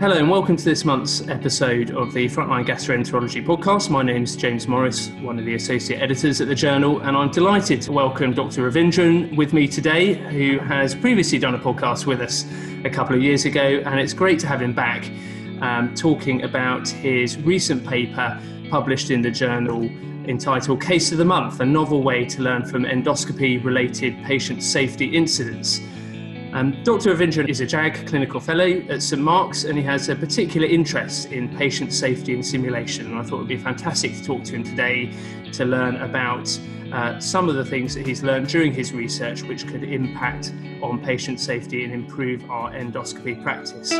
Hello and welcome to this month's episode of the Frontline Gastroenterology podcast. My name is James Morris, one of the associate editors at the journal, and I'm delighted to welcome Dr. Ravindran with me today, who has previously done a podcast with us a couple of years ago, and it's great to have him back um, talking about his recent paper published in the journal entitled Case of the Month, a novel way to learn from endoscopy related patient safety incidents. Um, Dr. Ravindran is a JAG clinical fellow at St Mark's and he has a particular interest in patient safety and simulation. And I thought it would be fantastic to talk to him today to learn about uh, some of the things that he's learned during his research which could impact on patient safety and improve our endoscopy practice.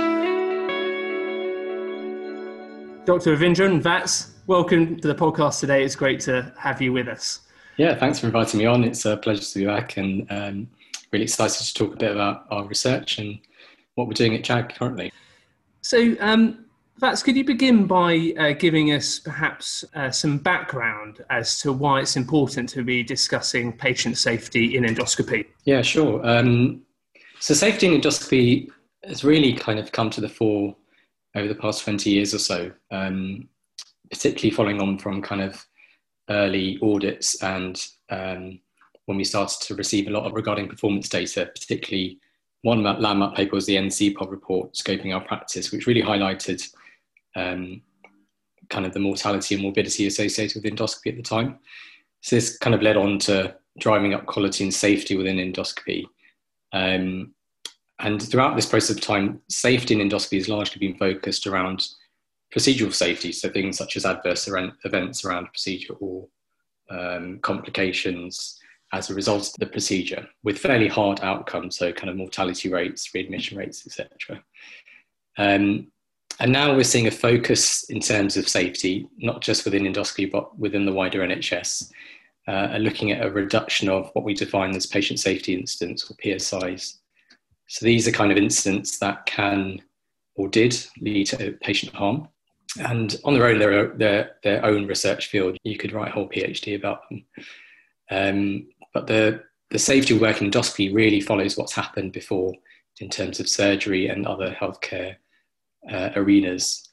Dr. Ravindran Vats, welcome to the podcast today. It's great to have you with us. Yeah, thanks for inviting me on. It's a pleasure to be back and um, really excited to talk a bit about our research and what we're doing at JAG currently. So, um, Vats, could you begin by uh, giving us perhaps uh, some background as to why it's important to be discussing patient safety in endoscopy? Yeah, sure. Um, so, safety in endoscopy has really kind of come to the fore over the past 20 years or so, um, particularly following on from kind of early audits and um, when we started to receive a lot of regarding performance data, particularly one landmark paper was the NCEPOD report scoping our practice, which really highlighted um, kind of the mortality and morbidity associated with endoscopy at the time. So this kind of led on to driving up quality and safety within endoscopy. Um, and throughout this process of time, safety in endoscopy has largely been focused around procedural safety, so things such as adverse events around procedure or um, complications, as a result of the procedure with fairly hard outcomes, so kind of mortality rates, readmission rates, etc. Um, and now we're seeing a focus in terms of safety, not just within endoscopy, but within the wider NHS, uh, and looking at a reduction of what we define as patient safety incidents or PSIs. So these are kind of incidents that can or did lead to patient harm. And on their own, they're their, their own research field. You could write a whole PhD about them. Um, but the, the safety of working endoscopy really follows what's happened before in terms of surgery and other healthcare uh, arenas.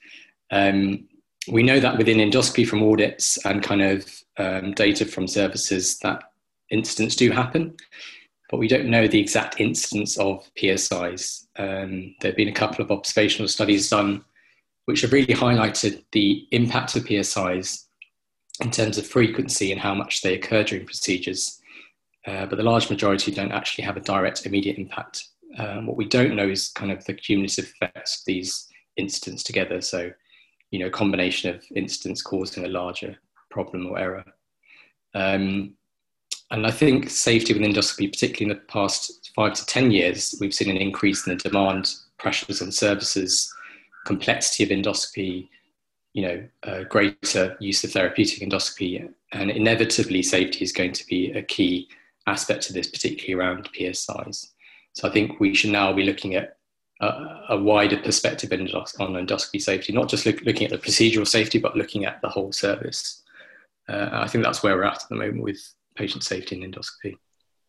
Um, we know that within endoscopy from audits and kind of um, data from services that incidents do happen, but we don't know the exact instance of PSIs. Um, there have been a couple of observational studies done which have really highlighted the impact of PSIs in terms of frequency and how much they occur during procedures uh, but the large majority don't actually have a direct immediate impact. Um, what we don't know is kind of the cumulative effects of these incidents together. So, you know, a combination of incidents causing a larger problem or error. Um, and I think safety with endoscopy, particularly in the past five to 10 years, we've seen an increase in the demand, pressures on services, complexity of endoscopy, you know, uh, greater use of therapeutic endoscopy, and inevitably safety is going to be a key aspect of this, particularly around PSIs. So I think we should now be looking at a, a wider perspective on endoscopy safety, not just look, looking at the procedural safety, but looking at the whole service. Uh, I think that's where we're at at the moment with patient safety in endoscopy.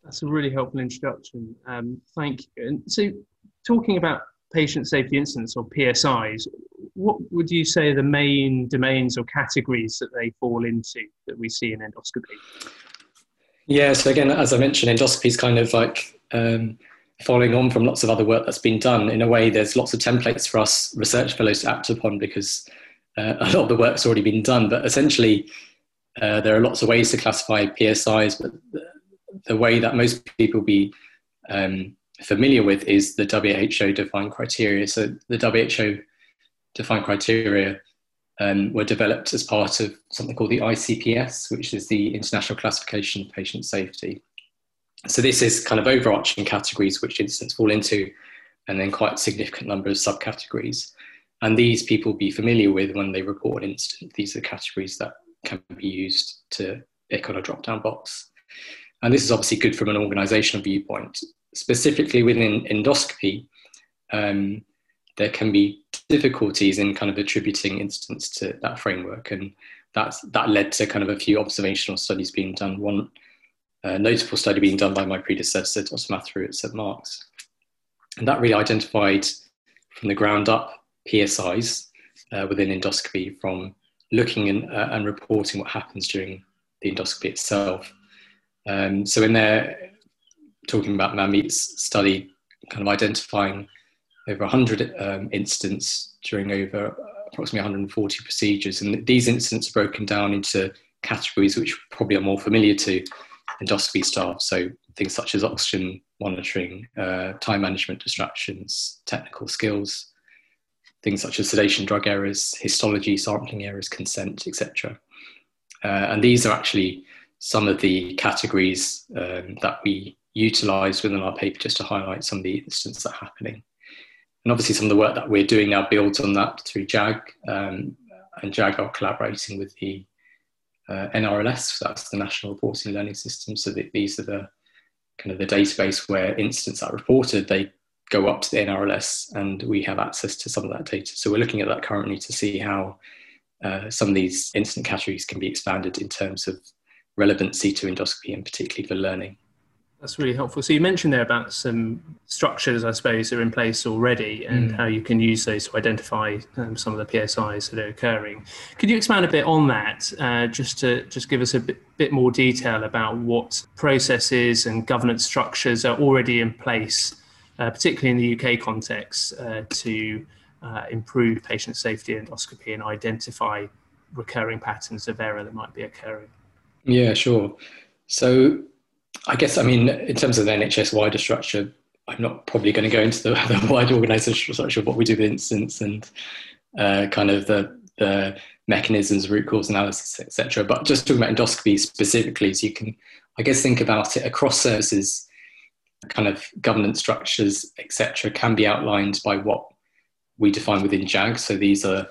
That's a really helpful introduction. Um, thank you. And so, talking about patient safety incidents or PSIs, what would you say are the main domains or categories that they fall into that we see in endoscopy? Yeah, so again, as I mentioned, endoscopy is kind of like um, following on from lots of other work that's been done. In a way, there's lots of templates for us research fellows to act upon because uh, a lot of the work's already been done. But essentially, uh, there are lots of ways to classify PSIs, but the, way that most people be um, familiar with is the WHO defined criteria. So the WHO defined criteria um, were developed as part of something called the ICPS, which is the International Classification of Patient Safety. So this is kind of overarching categories which incidents fall into, and then quite significant number of subcategories. And these people be familiar with when they report an incident. These are categories that can be used to pick on a drop-down box. And this is obviously good from an organizational viewpoint. Specifically within endoscopy, um, there can be difficulties in kind of attributing incidents to that framework, and that's that led to kind of a few observational studies being done. One notable study being done by my predecessor, Dr. Matharoo at St Mark's, and that really identified from the ground up PSIs uh, within endoscopy from looking and, uh, and reporting what happens during the endoscopy itself. Um, so in there, talking about Manmeet's study, kind of identifying over 100 um, incidents during over approximately 140 procedures. And these incidents are broken down into categories which probably are more familiar to endoscopy staff. So things such as oxygen monitoring, uh, time management distractions, technical skills, things such as sedation drug errors, histology, sampling errors, consent, etc. Uh, and these are actually some of the categories um, that we utilize within our paper just to highlight some of the incidents that are happening. And obviously, some of the work that we're doing now builds on that through JAG, um, and JAG are collaborating with the uh, NRLS, that's the National Reporting Learning System. So these are the kind of the database where incidents are reported, they go up to the NRLS and we have access to some of that data. So we're looking at that currently to see how uh, some of these incident categories can be expanded in terms of relevancy to endoscopy and particularly for learning. That's really helpful. So you mentioned there about some structures, I suppose, that are in place already, and mm. how you can use those to identify um, some of the PSIs that are occurring. Could you expand a bit on that, uh, just to just give us a bit, bit more detail about what processes and governance structures are already in place, uh, particularly in the UK context, uh, to uh, improve patient safety endoscopy and identify recurring patterns of error that might be occurring? Yeah, sure. So I guess, I mean, in terms of the NHS wider structure, I'm not probably going to go into the, the wider organisational structure of what we do with instance and uh, kind of the, the mechanisms, root cause analysis, etc. But just talking about endoscopy specifically, so you can, I guess, think about it across services, kind of governance structures, etc., can be outlined by what we define within JAG. So these are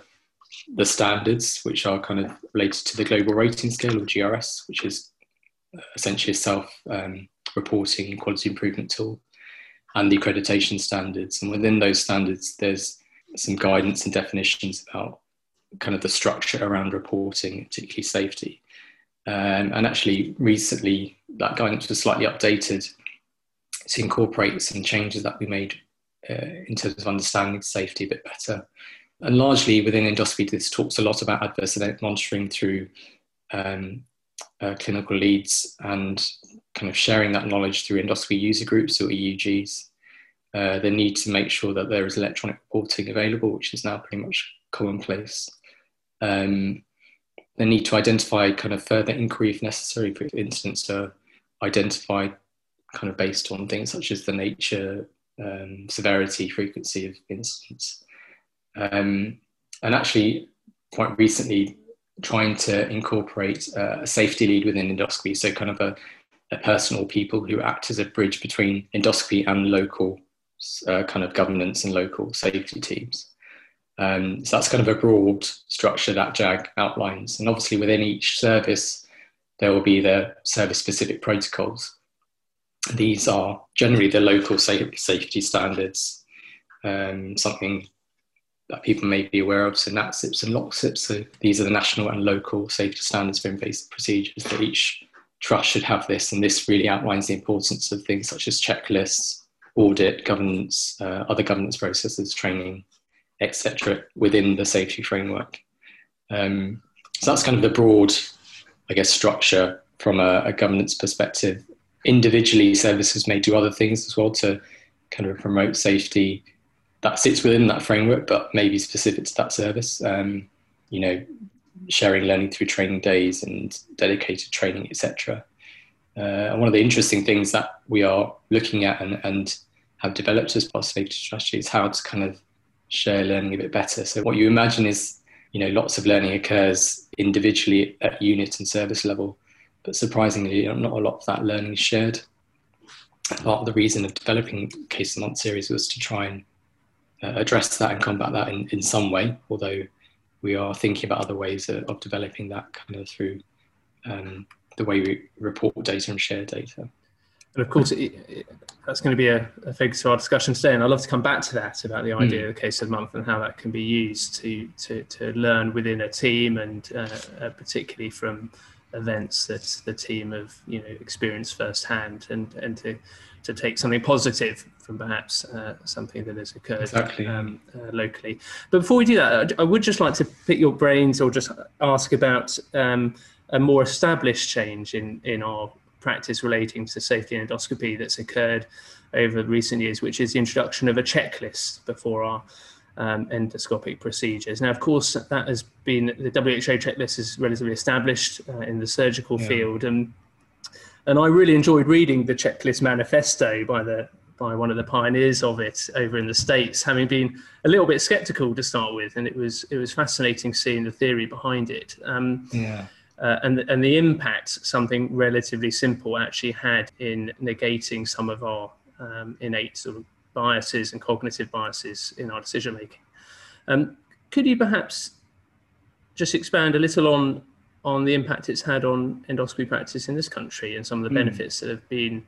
the standards, which are kind of related to the global rating scale or GRS, which is essentially a self um, reporting quality improvement tool and the accreditation standards. And within those standards, there's some guidance and definitions about kind of the structure around reporting, particularly safety. Um, and actually, recently, that guidance was slightly updated to incorporate some changes that we made uh, in terms of understanding safety a bit better. And largely within endoscopy, this talks a lot about adverse event monitoring through um, uh, clinical leads and kind of sharing that knowledge through endoscopy user groups or EUGs. Uh, the need to make sure that there is electronic reporting available, which is now pretty much commonplace. Um, the need to identify kind of further inquiry if necessary, for instance, to identify kind of based on things such as the nature, um, severity, frequency of incidents. Um, and actually, quite recently, trying to incorporate uh, a safety lead within endoscopy, so kind of a, a personal people who act as a bridge between endoscopy and local uh, kind of governance and local safety teams. Um, so that's kind of a broad structure that JAG outlines. And obviously, within each service, there will be the service specific protocols. These are generally the local safety standards, um, something that people may be aware of. So NatSSIPs and LocSSIPs, so these are the national and local safety standards for invasive procedures that each trust should have this. And this really outlines the importance of things such as checklists, audit, governance, uh, other governance processes, training, etc., within the safety framework. Um, so that's kind of the broad, I guess, structure from a, a governance perspective. Individually, services may do other things as well to kind of promote safety, that sits within that framework, but maybe specific to that service. Um, you know, sharing learning through training days and dedicated training, etc. Uh, and one of the interesting things that we are looking at and, and have developed as part of safety strategy is how to kind of share learning a bit better. So what you imagine is, you know, lots of learning occurs individually at unit and service level, but surprisingly, not a lot of that learning is shared. Part of the reason of developing Case of Month series was to try and uh, address that and combat that in, in some way, although we are thinking about other ways of, of developing that kind of through um, the way we report data and share data. And of course, it, it, that's going to be a, a focus of our discussion today. And I'd love to come back to that about the idea mm. of the case of the month and how that can be used to, to, to learn within a team and uh, uh, particularly from events that the team have you know experienced firsthand and and to to take something positive from perhaps uh, something that has occurred exactly. um, uh, locally. But before we do that, I would just like to pick your brains or just ask about um, a more established change in in our practice relating to safety and endoscopy that's occurred over recent years, which is the introduction of a checklist before our um, endoscopic procedures. Now, of course, that has been the WHO checklist is relatively established uh, in the surgical yeah. field, and and I really enjoyed reading the checklist manifesto by the by one of the pioneers of it over in the states, having been a little bit skeptical to start with, and it was it was fascinating seeing the theory behind it. Um, yeah. Uh, and, and the impact something relatively simple actually had in negating some of our um, innate sort of biases and cognitive biases in our decision making. Um, could you perhaps just expand a little on on the impact it's had on endoscopy practice in this country and some of the mm. benefits that have been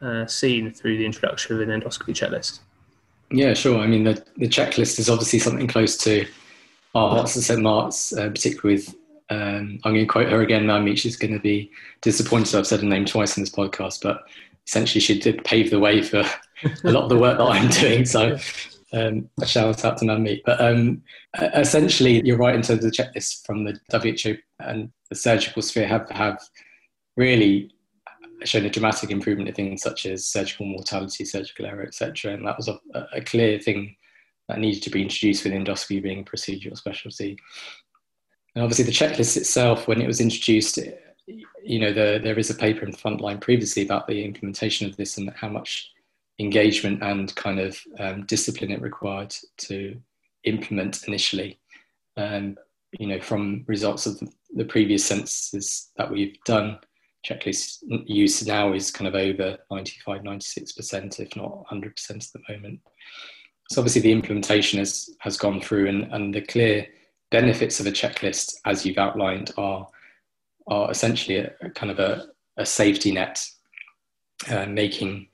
uh, seen through the introduction of an endoscopy checklist? Yeah, sure. I mean, the, the checklist is obviously something close to our hearts and St. Mark's, uh, particularly with, um, I'm going to quote her again now, She's going to be disappointed I've said her name twice in this podcast, but essentially she did pave the way for a lot of the work that I'm doing. So um, a shout out to Manmeet. But um, essentially, you're right in terms of the checklist from the WHO and the surgical sphere have have really shown a dramatic improvement in things such as surgical mortality, surgical error, etc. And that was a, a, clear thing that needed to be introduced with endoscopy being a procedural specialty. And obviously, the checklist itself, when it was introduced, you know, the, there is a paper in the Frontline previously about the implementation of this and how much engagement and kind of um, discipline it required to implement initially. Um, you know, from results of the, the previous censuses that we've done, checklist use now is kind of over 95, 96%, if not 100% at the moment. So obviously the implementation has, has gone through and, and the clear benefits of a checklist, as you've outlined, are, are essentially a, a kind of a, a safety net, uh, making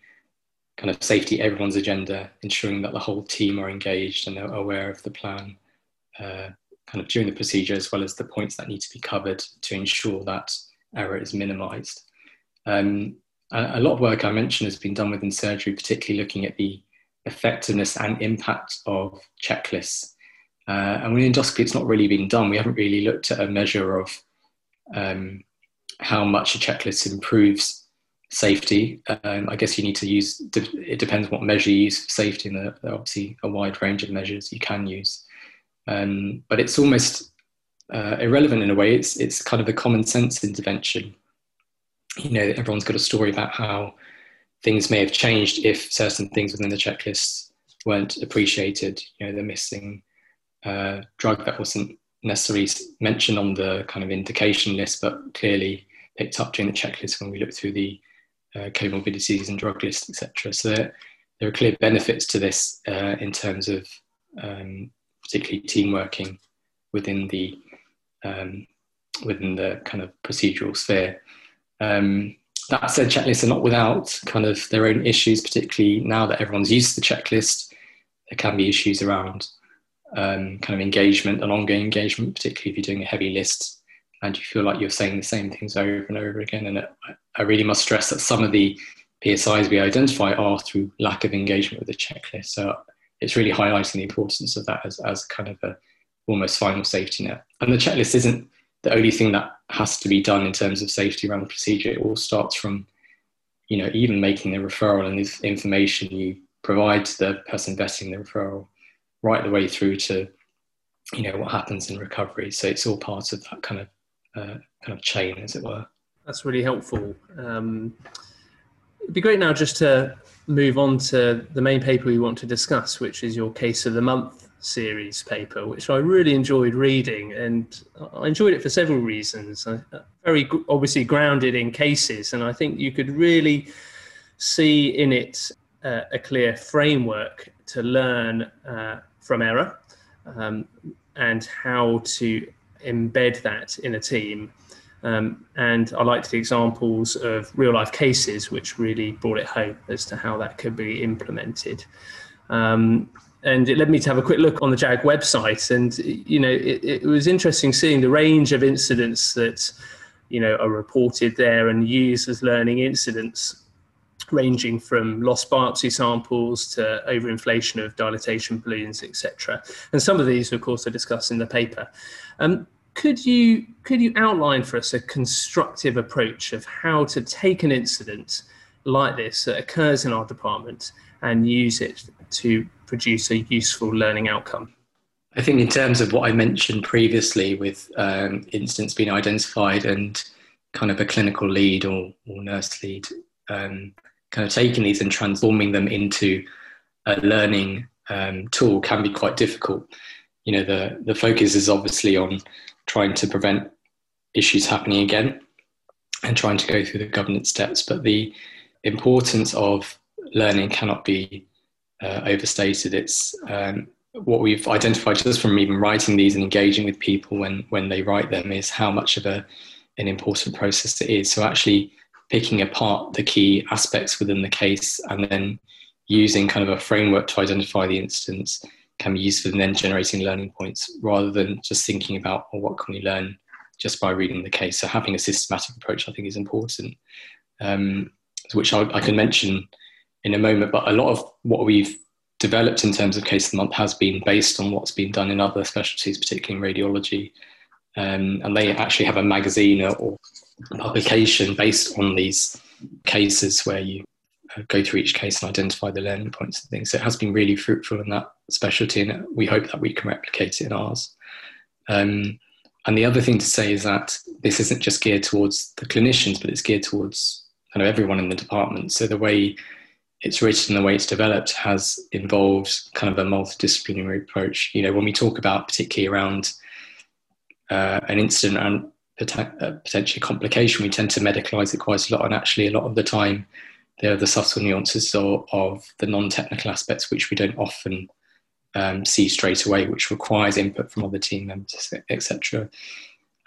kind of safety everyone's agenda, ensuring that the whole team are engaged and are aware of the plan, uh, kind of during the procedure, as well as the points that need to be covered to ensure that error is minimized. Um, a, lot of work I mentioned has been done within surgery, particularly looking at the effectiveness and impact of checklists. Uh, and with endoscopy, it's not really been done. We haven't really looked at a measure of um, how much a checklist improves safety. Um, I guess you need to use, it depends what measure you use for safety, and there are obviously a wide range of measures you can use. Um, but it's almost uh, irrelevant in a way. It's, it's kind of a common sense intervention. You know, everyone's got a story about how things may have changed if certain things within the checklist weren't appreciated. You know, the missing uh, drug that wasn't necessarily mentioned on the kind of indication list, but clearly picked up during the checklist when we looked through the uh, comorbidities and drug lists, etc. So there, there, are clear benefits to this uh, in terms of um, particularly team working within the um, within the kind of procedural sphere. Um, that said, checklists are not without kind of their own issues, particularly now that everyone's used to the checklist. There can be issues around um, kind of engagement and ongoing engagement, particularly if you're doing a heavy list and you feel like you're saying the same things over and over again. And it, I really must stress that some of the PSIs we identify are through lack of engagement with the checklist. So it's really highlighting the importance of that as, as kind of a almost final safety net. And the checklist isn't the only thing that has to be done in terms of safety around the procedure. It all starts from, you know, even making the referral and the information you provide to the person vetting the referral right the way through to, you know, what happens in recovery. So it's all part of that kind of uh, kind of chain, as it were. That's really helpful. Um, it'd be great now just to move on to the main paper we want to discuss, which is your Case of the Month series paper, which I really enjoyed reading, and I enjoyed it for several reasons. Very obviously grounded in cases, and I think you could really see in it uh, a clear framework to learn uh, from error um, and how to embed that in a team. Um, and I liked the examples of real life cases, which really brought it home as to how that could be implemented. Um, and it led me to have a quick look on the JAG website. And, you know, it, it was interesting seeing the range of incidents that you know, are reported there and used as learning incidents ranging from lost biopsy samples to overinflation of dilatation balloons, etc. And some of these, of course, are discussed in the paper. Um, could you could you outline for us a constructive approach of how to take an incident like this that occurs in our department and use it to produce a useful learning outcome? I think in terms of what I mentioned previously, with um, incidents being identified and kind of a clinical lead or, or nurse lead um, kind of taking these and transforming them into a learning um, tool can be quite difficult. You know, the, the focus is obviously on trying to prevent issues happening again and trying to go through the governance steps, but the importance of learning cannot be uh, overstated. It's um, what we've identified just from even writing these and engaging with people when, when they write them is how much of a, an important process it is. So actually picking apart the key aspects within the case and then using kind of a framework to identify the instance can be useful in then generating learning points rather than just thinking about well, what can we learn just by reading the case. So having a systematic approach, I think, is important, um, which I, I, can mention in a moment. But a lot of what we've developed in terms of case of the month has been based on what's been done in other specialties, particularly in radiology. Um, and they actually have a magazine or publication based on these cases where you go through each case and identify the learning points and things. So it has been really fruitful in that specialty, and we hope that we can replicate it in ours. Um, and the other thing to say is that this isn't just geared towards the clinicians, but it's geared towards kind of everyone in the department. So the way it's written, the way it's developed, has involved kind of a multidisciplinary approach. You know, when we talk about particularly around uh, an incident and uh, potentially complication, we tend to medicalize it quite a lot. And actually, a lot of the time, there are the subtle nuances of, of the non technical aspects which we don't often um, see straight away, which requires input from other team members, etc.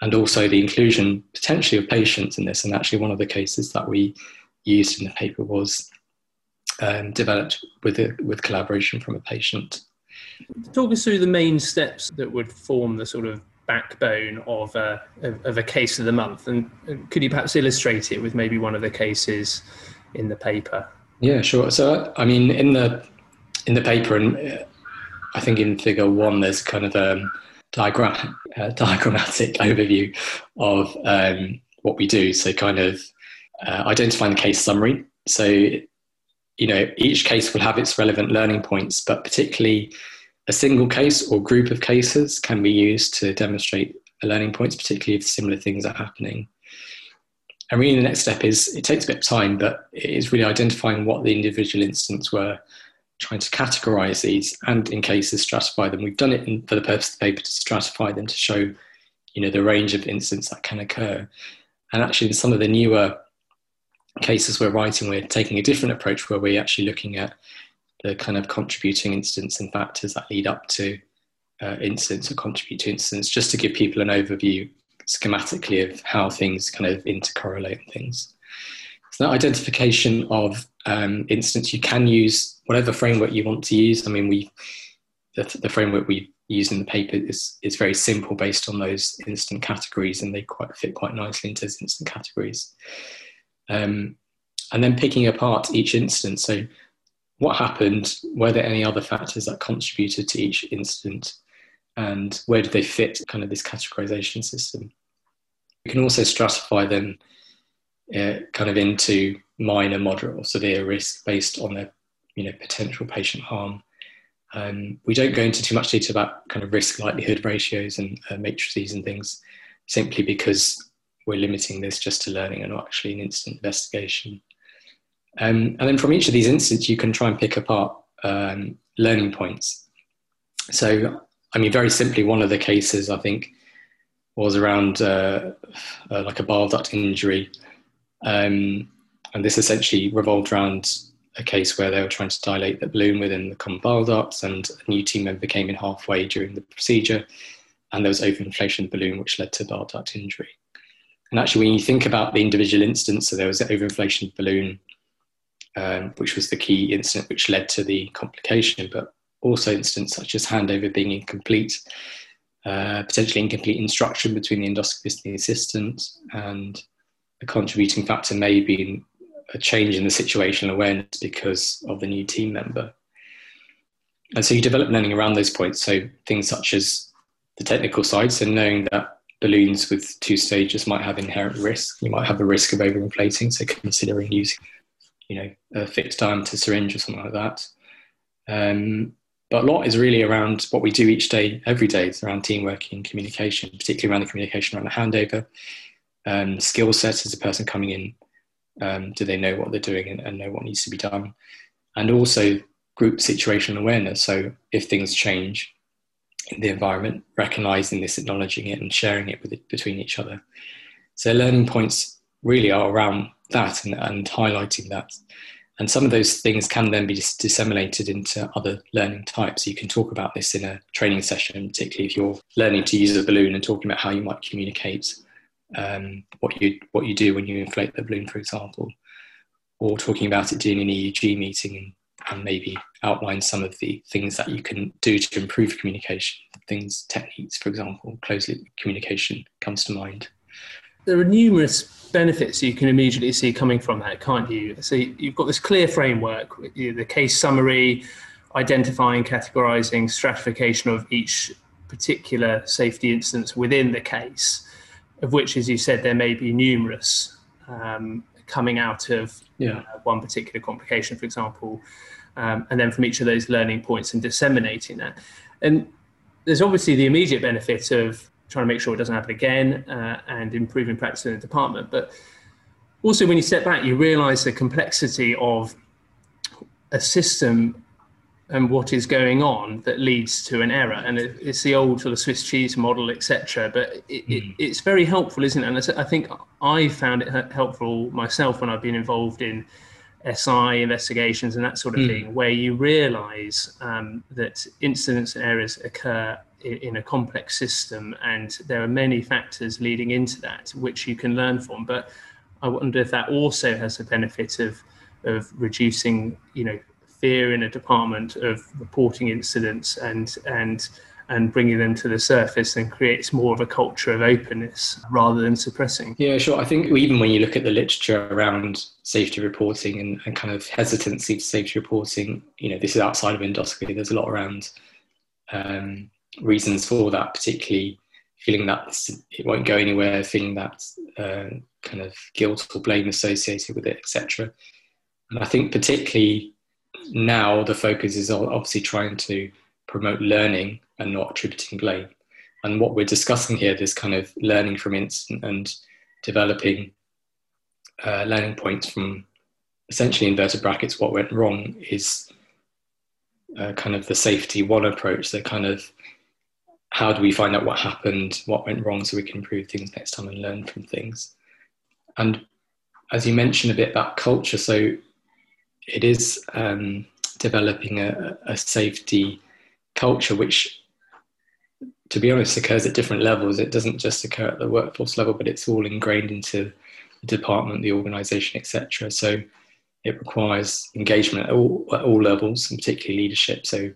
And also the inclusion potentially of patients in this. And actually, one of the cases that we used in the paper was um, developed with, a, with collaboration from a patient. Talk us through the main steps that would form the sort of backbone of a, of a case of the month. And could you perhaps illustrate it with maybe one of the cases in the paper? Yeah, sure. So, I mean, in the in the paper, and uh, I think in Figure One, there's kind of a diagram, a diagrammatic overview of um, what we do. So, kind of uh, identifying the case summary. So, you know, each case will have its relevant learning points, but particularly a single case or group of cases can be used to demonstrate learning points, particularly if similar things are happening. And really, the next step is it takes a bit of time, but it is really identifying what the individual incidents were, trying to categorize these, and in cases, stratify them. We've done it in, for the purpose of the paper to stratify them to show you know, the range of incidents that can occur. And actually, in some of the newer cases we're writing, we're taking a different approach where we're actually looking at the kind of contributing incidents and factors that lead up to uh, incidents or contribute to incidents, just to give people an overview schematically of how things kind of intercorrelate and things. So that identification of um, incidents, you can use whatever framework you want to use. I mean, we the, the framework we use in the paper is, is very simple based on those instant categories and they quite fit quite nicely into those instant categories. Um, and then picking apart each instance. So what happened? Were there any other factors that contributed to each incident? And where did they fit kind of this categorization system? We can also stratify them uh, kind of into minor, moderate, or severe risk based on their you know, potential patient harm. Um, we don't go into too much detail about kind of risk likelihood ratios and uh, matrices and things, simply because we're limiting this just to learning and not actually an instant investigation. Um, and then from each of these instances, you can try and pick apart um, learning points. So, I mean, very simply, one of the cases I think was around uh, uh, like a bile duct injury. Um, and this essentially revolved around a case where they were trying to dilate the balloon within the common bile ducts, and a new team member came in halfway during the procedure, and there was overinflation of the balloon, which led to bile duct injury. And actually, when you think about the individual instance, so there was overinflation of the balloon, um, which was the key incident which led to the complication, but also incidents such as handover being incomplete, uh, potentially incomplete instruction between the endoscopist and the assistant, and a contributing factor may be a change in the situational awareness because of the new team member. And so you develop learning around those points. So things such as the technical side, so knowing that balloons with two stages might have inherent risk. You might have a risk of overinflating, so considering using, you know, a fixed diameter syringe or something like that. Um, but a lot is really around what we do each day, every day. It's around teamwork and communication, particularly around the communication around the handover. Um, skill set as a person coming in. Um, do they know what they're doing and, and know what needs to be done? And also group situational awareness. So if things change in the environment, recognizing this, acknowledging it, and sharing it it, between each other. So learning points really are around that and, and highlighting that. And some of those things can then be disseminated into other learning types. You can talk about this in a training session, particularly if you're learning to use a balloon and talking about how you might communicate um, what you what you do when you inflate the balloon, for example, or talking about it during an EUG meeting and, and maybe outline some of the things that you can do to improve communication. Things, techniques, for example, closed loop communication comes to mind. There are numerous benefits you can immediately see coming from that, can't you? So you've got this clear framework, the case summary, identifying, categorizing, stratification of each particular safety instance within the case, of which, as you said, there may be numerous um, coming out of yeah. uh, one particular complication, for example, um, and then from each of those learning points and disseminating that. And there's obviously the immediate benefit of trying to make sure it doesn't happen again uh, and improving practice in the department. But also, when you step back, you realize the complexity of a system and what is going on that leads to an error. And it, it's the old sort of Swiss cheese model, etc. But it, mm. it, it's very helpful, isn't it? And I think I found it helpful myself when I've been involved in SI investigations and that sort of mm. thing, where you realize um, that incidents and errors occur in a complex system, and there are many factors leading into that which you can learn from. But I wonder if that also has the benefit of of reducing, you know, fear in a department of reporting incidents and and and bringing them to the surface and creates more of a culture of openness rather than suppressing. Yeah, sure. I think even when you look at the literature around safety reporting and, and kind of hesitancy to safety reporting, you know, this is outside of endoscopy. There's a lot around um, reasons for that, particularly feeling that it won't go anywhere, feeling that uh, kind of guilt or blame associated with it, etc. And I think particularly now the focus is on obviously trying to promote learning and not attributing blame. And what we're discussing here, this kind of learning from incident and developing uh, learning points from essentially inverted brackets, what went wrong is uh, kind of the safety one approach. So kind of how do we find out what happened, what went wrong, so we can improve things next time and learn from things. And as you mentioned a bit about culture, so it is um, developing a, a, safety culture, which, to be honest, occurs at different levels. It doesn't just occur at the workforce level, but it's all ingrained into the department, the organisation, etc. So it requires engagement at all, at all levels, and particularly leadership. So,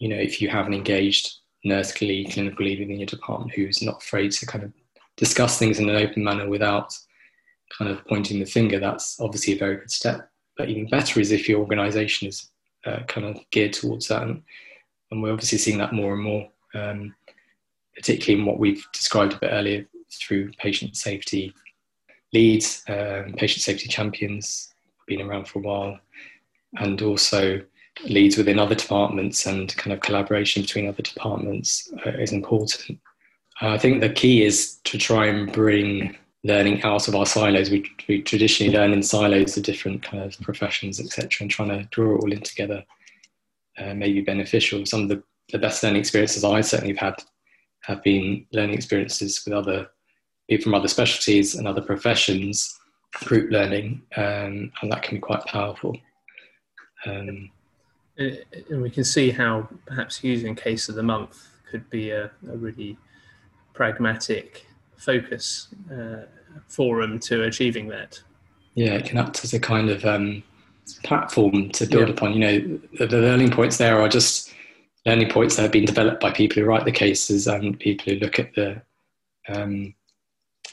you know, if you have an engaged nurse lead, clinical lead within your department who's not afraid to kind of discuss things in an open manner without kind of pointing the finger, that's obviously a very good step. But even better is if your organisation is uh, kind of geared towards that, and, and, we're obviously seeing that more and more, um, particularly in what we've described a bit earlier through patient safety leads, um, patient safety champions, been around for a while, and also leads within other departments and kind of collaboration between other departments uh, is important. Uh, I think the key is to try and bring learning out of our silos. We, we traditionally learn in silos of different kind of professions, etc., and trying to draw it all in together uh, may be beneficial. Some of the, the best learning experiences I certainly have had have been learning experiences with other people from other specialties and other professions, group learning, um, and that can be quite powerful. Um, and we can see how perhaps using case of the month could be a, a really pragmatic focus uh, forum to achieving that. Yeah, it can act as a kind of um, platform to build yeah. upon. You know, the, the, learning points there are just learning points that have been developed by people who write the cases and people who look at the um,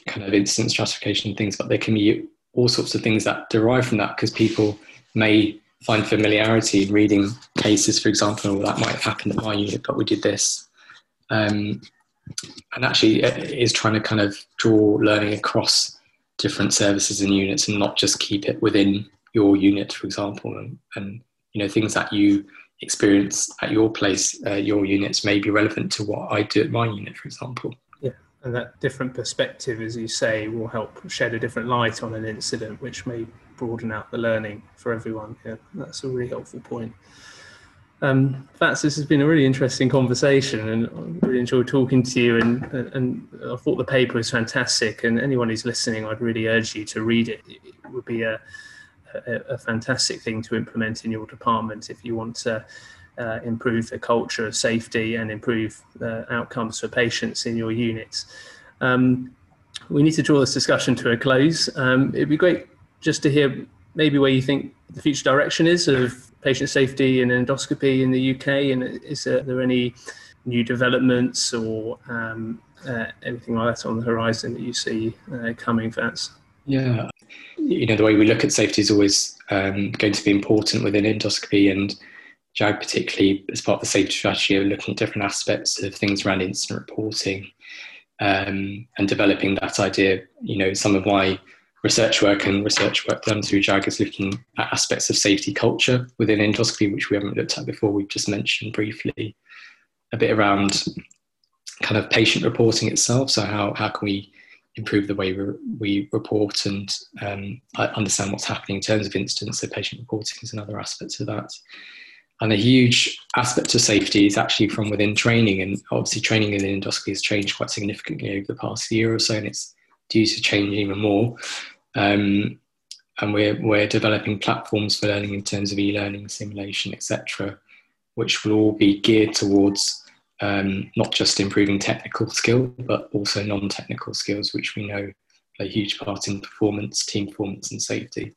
kind of incident stratification and things, but there can be all sorts of things that derive from that because people may find familiarity in reading cases, for example, that might have happened at my unit, but we did this. Um, and actually, is trying to kind of draw learning across different services and units and not just keep it within your unit, for example, and, and you know things that you experience at your place, uh, your units may be relevant to what I do at my unit, for example. Yeah, and that different perspective, as you say, will help shed a different light on an incident, which may broaden out the learning for everyone. Yeah, that's a really helpful point. Um, Vats, this has been a really interesting conversation, and I really enjoyed talking to you. And, and I thought the paper was fantastic. And anyone who's listening, I'd really urge you to read it. It would be a, a, a fantastic thing to implement in your department if you want to uh, improve the culture of safety and improve the outcomes for patients in your units. Um, we need to draw this discussion to a close. Um, it'd be great just to hear maybe where you think the future direction is of patient safety and endoscopy in the UK? And is there, there any new developments or um, uh, anything like that on the horizon that you see uh, coming, Vats? Yeah, you know, the way we look at safety is always um, going to be important within endoscopy and JAG, particularly as part of the safety strategy, are looking at different aspects of things around incident reporting um, and developing that idea. You know, some of my research work and research work done through JAG is looking at aspects of safety culture within endoscopy, which we haven't looked at before. We've just mentioned briefly a bit around kind of patient reporting itself. So how, how can we improve the way we, we report and um, understand what's happening in terms of incidents. So patient reporting is another aspect of that. And a huge aspect of safety is actually from within training. And obviously training in endoscopy has changed quite significantly over the past year or so. And it's due to change even more. Um, and we're, we're developing platforms for learning in terms of e-learning, simulation, etc., which will all be geared towards um, not just improving technical skill, but also non-technical skills, which we know play a huge part in performance, team performance, and safety.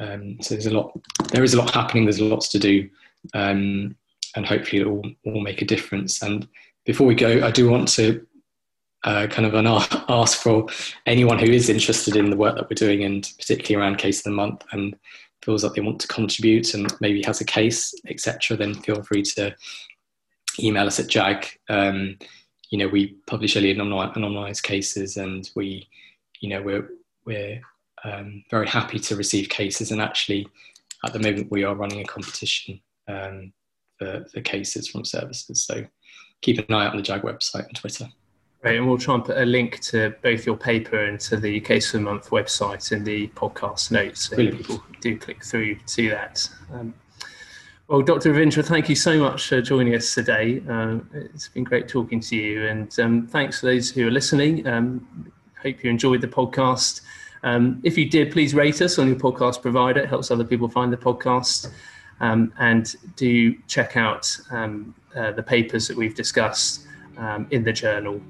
Um, so there's a lot. There is a lot happening. There's lots to do, um, and hopefully it will all make a difference. And before we go, I do want to uh, kind of an ask for anyone who is interested in the work that we're doing and particularly around case of the month and feels like they want to contribute and maybe has a case etc then feel free to email us at jag. Um, you know we publish only anonymized cases and we you know we're we're um, very happy to receive cases and actually at the moment we are running a competition um, for, for cases from services. So keep an eye out on the jag website and twitter And we'll try and put a link to both your paper and to the Case of the Month website in the podcast notes, so Brilliant. people do click through to that. Um, well, Dr. Ravindra, thank you so much for joining us today. Um, it's been great talking to you, and um, thanks for those who are listening. Um, hope you enjoyed the podcast. Um, if you did, please rate us on your podcast provider. It helps other people find the podcast. Um, and do check out uh, the papers that we've discussed in the journal.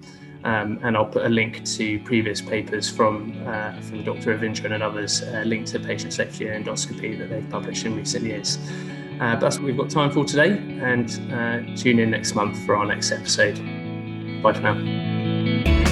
Um, and I'll put a link to previous papers from uh, from Dr. Ravindran and others uh, linked to patient safety and endoscopy that they've published in recent years. Uh, but that's what we've got time for today, and uh, tune in next month for our next episode. Bye for now.